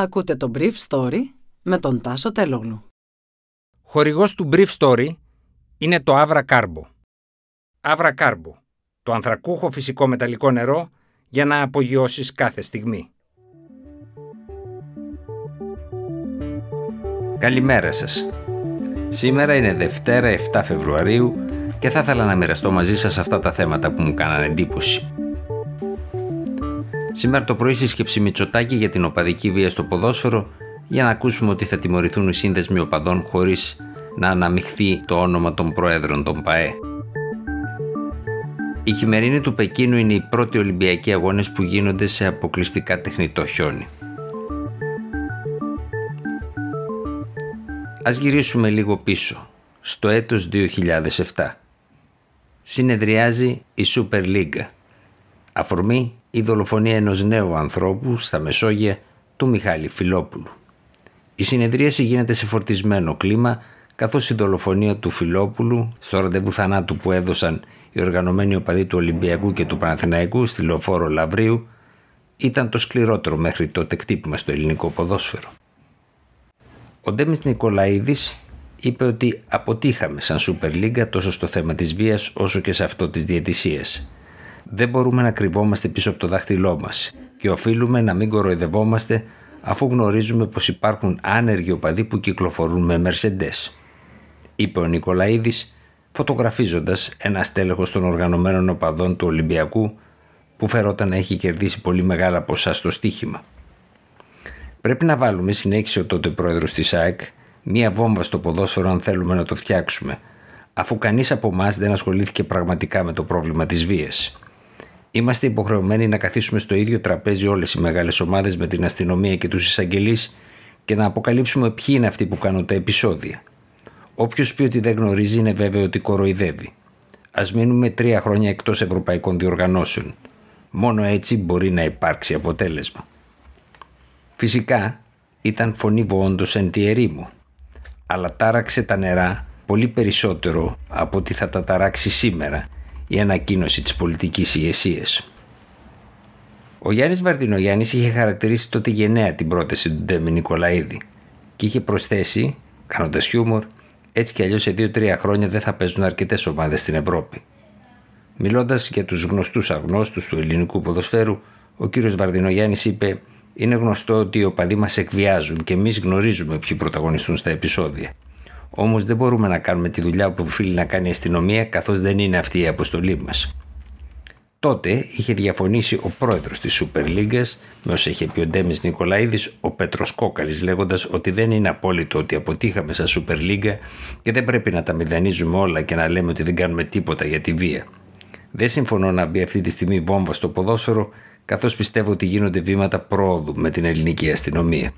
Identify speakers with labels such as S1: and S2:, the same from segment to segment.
S1: Ακούτε το Brief Story με τον Τάσο Τελόγλου.
S2: Χορηγός του Brief Story είναι το Avra Carbo. Avra Carbo, το ανθρακούχο φυσικό μεταλλικό νερό για να απογειώσεις κάθε στιγμή. Καλημέρα σας. Σήμερα είναι Δευτέρα 7 Φεβρουαρίου και θα ήθελα να μοιραστώ μαζί σας αυτά τα θέματα που μου κάνανε εντύπωση. Σήμερα το πρωί σύσκεψη Μητσοτάκη για την οπαδική βία στο ποδόσφαιρο για να ακούσουμε ότι θα τιμωρηθούν οι σύνδεσμοι οπαδών χωρίς να αναμειχθεί το όνομα των προέδρων των ΠαΕ. Η χειμερινή του Πεκίνου είναι οι πρώτοι Ολυμπιακοί αγώνες που γίνονται σε αποκλειστικά τεχνητό χιόνι. Ας γυρίσουμε λίγο πίσω, στο έτος 2007. Συνεδριάζει η Super League. Αφορμή η δολοφονία ενός νέου ανθρώπου στα Μεσόγεια του Μιχάλη Φιλόπουλου. Η συνεδρίαση γίνεται σε φορτισμένο κλίμα καθώς η δολοφονία του Φιλόπουλου στο ραντεβού θανάτου που έδωσαν οι οργανωμένοι οπαδοί του Ολυμπιακού και του Παναθηναϊκού στη λεωφόρο Λαβρίου ήταν το σκληρότερο μέχρι τότε κτύπημα στο ελληνικό ποδόσφαιρο. Ο Ντέμις Νικολαίδης είπε ότι αποτύχαμε σαν Super League τόσο στο θέμα της βίας όσο και σε αυτό της διαιτησίας δεν μπορούμε να κρυβόμαστε πίσω από το δάχτυλό μας και οφείλουμε να μην κοροϊδευόμαστε αφού γνωρίζουμε πως υπάρχουν άνεργοι οπαδοί που κυκλοφορούν με Mercedes. Είπε ο Νικολαίδης φωτογραφίζοντας ένα στέλεχος των οργανωμένων οπαδών του Ολυμπιακού που φερόταν να έχει κερδίσει πολύ μεγάλα ποσά στο στοίχημα. Πρέπει να βάλουμε, συνέχισε ο τότε πρόεδρος της ΑΕΚ, μία βόμβα στο ποδόσφαιρο αν θέλουμε να το φτιάξουμε, αφού κανείς από εμάς δεν ασχολήθηκε πραγματικά με το πρόβλημα της βίας. Είμαστε υποχρεωμένοι να καθίσουμε στο ίδιο τραπέζι όλες οι μεγάλες ομάδες με την αστυνομία και τους εισαγγελείς και να αποκαλύψουμε ποιοι είναι αυτοί που κάνουν τα επεισόδια. Όποιος πει ότι δεν γνωρίζει είναι βέβαιο ότι κοροϊδεύει. Α μείνουμε τρία χρόνια εκτός ευρωπαϊκών διοργανώσεων. Μόνο έτσι μπορεί να υπάρξει αποτέλεσμα. Φυσικά ήταν φωνή βοόντος εν τη ερήμου, αλλά τάραξε τα νερά πολύ περισσότερο από ότι θα τα ταράξει σήμερα η ανακοίνωση της πολιτικής ηγεσίας. Ο Γιάννης Βαρδινογιάννης είχε χαρακτηρίσει τότε γενναία την πρόταση του Ντέμι Νικολαίδη και είχε προσθέσει, κάνοντας χιούμορ, έτσι κι αλλιώς σε δύο-τρία χρόνια δεν θα παίζουν αρκετές ομάδες στην Ευρώπη. Μιλώντας για τους γνωστούς αγνώστους του ελληνικού ποδοσφαίρου, ο κύριος Βαρδινογιάννης είπε «Είναι γνωστό ότι οι οπαδοί μας εκβιάζουν και εμείς γνωρίζουμε ποιοι πρωταγωνιστούν στα επεισόδια. Όμως δεν μπορούμε να κάνουμε τη δουλειά που οφείλει να κάνει η αστυνομία, καθώς δεν είναι αυτή η αποστολή μας. Τότε είχε διαφωνήσει ο πρόεδρος της Super League, με όσα είχε πει ο Ντέμις Νικολαίδης, ο Πέτρος Κόκαλης, λέγοντας ότι δεν είναι απόλυτο ότι αποτύχαμε σαν Super League και δεν πρέπει να τα μηδανίζουμε όλα και να λέμε ότι δεν κάνουμε τίποτα για τη βία. Δεν συμφωνώ να μπει αυτή τη στιγμή βόμβα στο ποδόσφαιρο, καθώς πιστεύω ότι γίνονται βήματα πρόοδου με την ελληνική αστυνομία.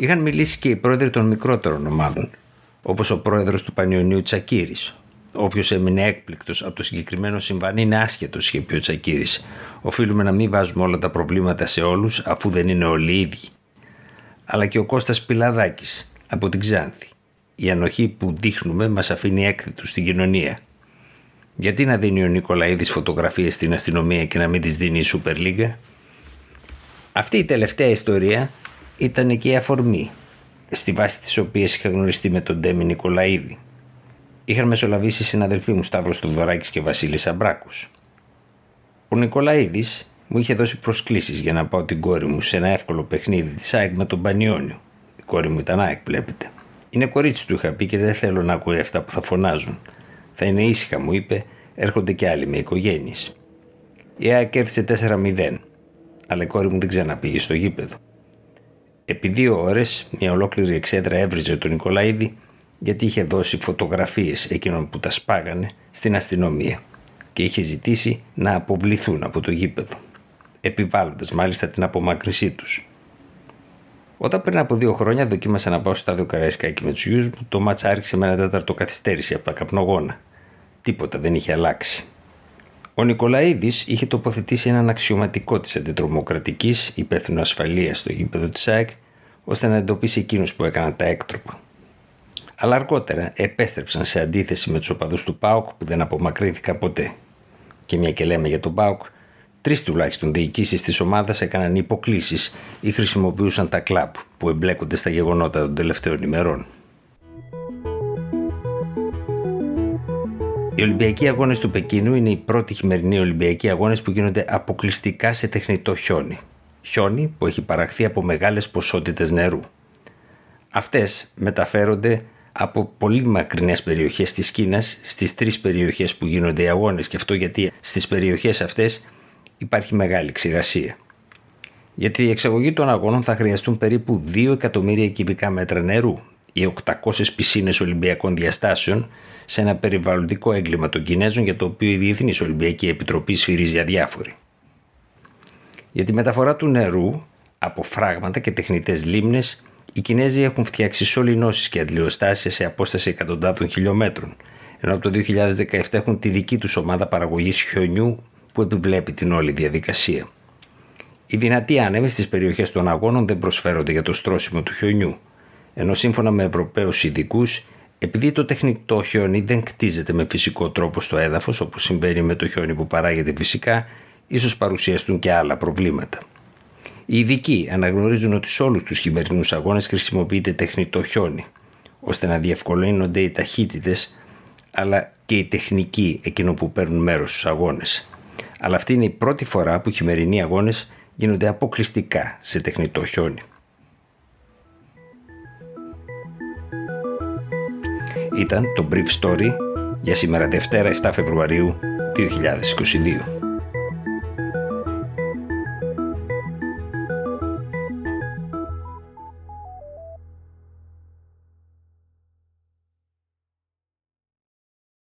S2: Είχαν μιλήσει και οι πρόεδροι των μικρότερων ομάδων, όπως ο πρόεδρος του Πανιωνίου Τσακύρης. Όποιος έμεινε έκπληκτος από το συγκεκριμένο συμβάν είναι άσχετος, είχε πει ο Τσακύρης. Οφείλουμε να μην βάζουμε όλα τα προβλήματα σε όλους, αφού δεν είναι όλοι οι ίδιοι. Αλλά και ο Κώστας Πιλαδάκης από την Ξάνθη. Η ανοχή που δείχνουμε μας αφήνει έκθετου στην κοινωνία. Γιατί να δίνει ο Νικολαίδης φωτογραφίες στην αστυνομία και να μην τις δίνει η Σούπερ Λίγκα. Αυτή η τελευταία ιστορία ήταν και η αφορμή, στη βάση της οποίας είχα γνωριστεί με τον Ντέμι Νικολαίδη. Είχαν μεσολαβήσει οι συναδελφοί μου Σταύρος Τουδωράκης και Βασίλης Αμπράκους. Ο Νικολαίδης μου είχε δώσει προσκλήσεις για να πάω την κόρη μου σε ένα εύκολο παιχνίδι της ΑΕΚ με τον Πανιόνιο. Η κόρη μου ήταν ΑΕΚ, βλέπετε. Είναι κορίτσι του, είχα πει και δεν θέλω να ακούει αυτά που θα φωνάζουν. Θα είναι ήσυχα, μου είπε, έρχονται και άλλοι με οικογένειες. Η ΑΕΚ έρθει 4-0, αλλά η κόρη μου δεν ξαναπήγε στο γήπεδο. Επί δύο ώρες, μια ολόκληρη εξέδρα έβριζε τον Νικολαίδη γιατί είχε δώσει φωτογραφίες εκείνων που τα σπάγανε στην αστυνομία και είχε ζητήσει να αποβληθούν από το γήπεδο, επιβάλλοντας μάλιστα την απομάκρυνσή τους. Όταν πριν από δύο χρόνια δοκίμασα να πάω στο στάδιο Καραϊσκάκη με τους γιους μου, το μάτσα άρχισε με ένα τέταρτο καθυστέρηση από τα καπνογόνα. Τίποτα δεν είχε αλλάξει. Ο Νικολαίδης είχε τοποθετήσει έναν αξιωματικό της αντιτρομοκρατικής υπεύθυνο ασφαλείας στο γήπεδο της ΑΕΚ ώστε να εντοπίσει εκείνους που έκαναν τα έκτροπα. Αλλά αργότερα επέστρεψαν σε αντίθεση με τους οπαδούς του ΠΑΟΚ που δεν απομακρύνθηκαν ποτέ. Και μια και λέμε για τον ΠΑΟΚ, Τρεις τουλάχιστον διοικήσεις της ομάδας έκαναν υποκλήσεις ή χρησιμοποιούσαν τα κλαμπ που εμπλέκονται στα γεγονότα των τελευταίων ημερών. Οι Ολυμπιακοί Αγώνες του Πεκίνου είναι οι πρώτοι χειμερινοί Ολυμπιακοί Αγώνες που γίνονται αποκλειστικά σε τεχνητό χιόνι. Χιόνι που έχει παραχθεί από μεγάλες ποσότητες νερού. Αυτές μεταφέρονται από πολύ μακρινές περιοχές της Κίνας στις τρεις περιοχές που γίνονται οι αγώνες, και αυτό γιατί στις περιοχές αυτές υπάρχει μεγάλη ξηρασία. Για τη εξαγωγή των αγώνων θα χρειαστούν περίπου 2 εκατομμύρια κυβικά μέτρα νερού ή 800 πισίνες Ολυμπιακών διαστάσεων σε ένα περιβαλλοντικό έγκλημα των Κινέζων για το οποίο η Διεθνής Ολυμπιακή Επιτροπή σφυρίζει αδιάφορη. Για τη μεταφορά του νερού από φράγματα και τεχνητές λίμνες, οι Κινέζοι έχουν φτιάξει σωληνώσεις και αντλιοστάσει σε απόσταση εκατοντάδων χιλιόμετρων, ενώ από το 2017 έχουν τη δική τους ομάδα παραγωγής χιονιού που επιβλέπει την όλη διαδικασία. Οι δυνατοί άνεμοι στις περιοχές των αγώνων δεν προσφέρονται για το στρώσιμο του χιονιού, ενώ σύμφωνα με Ευρωπαίους ειδικούς, επειδή το τεχνητό χιόνι δεν κτίζεται με φυσικό τρόπο στο έδαφος, όπως συμβαίνει με το χιόνι που παράγεται φυσικά, ίσως παρουσιαστούν και άλλα προβλήματα. Οι ειδικοί αναγνωρίζουν ότι σε όλους τους χειμερινούς αγώνες χρησιμοποιείται τεχνητό χιόνι, ώστε να διευκολύνονται οι ταχύτητες αλλά και οι τεχνικοί εκείνο που παίρνουν μέρος στους αγώνες. Αλλά αυτή είναι η πρώτη φορά που οι χειμερινοί αγώνες γίνονται αποκλειστικά σε τεχνητό χιόνι. Ήταν το Brief Story για σήμερα Δευτέρα 7 Φεβρουαρίου 2022.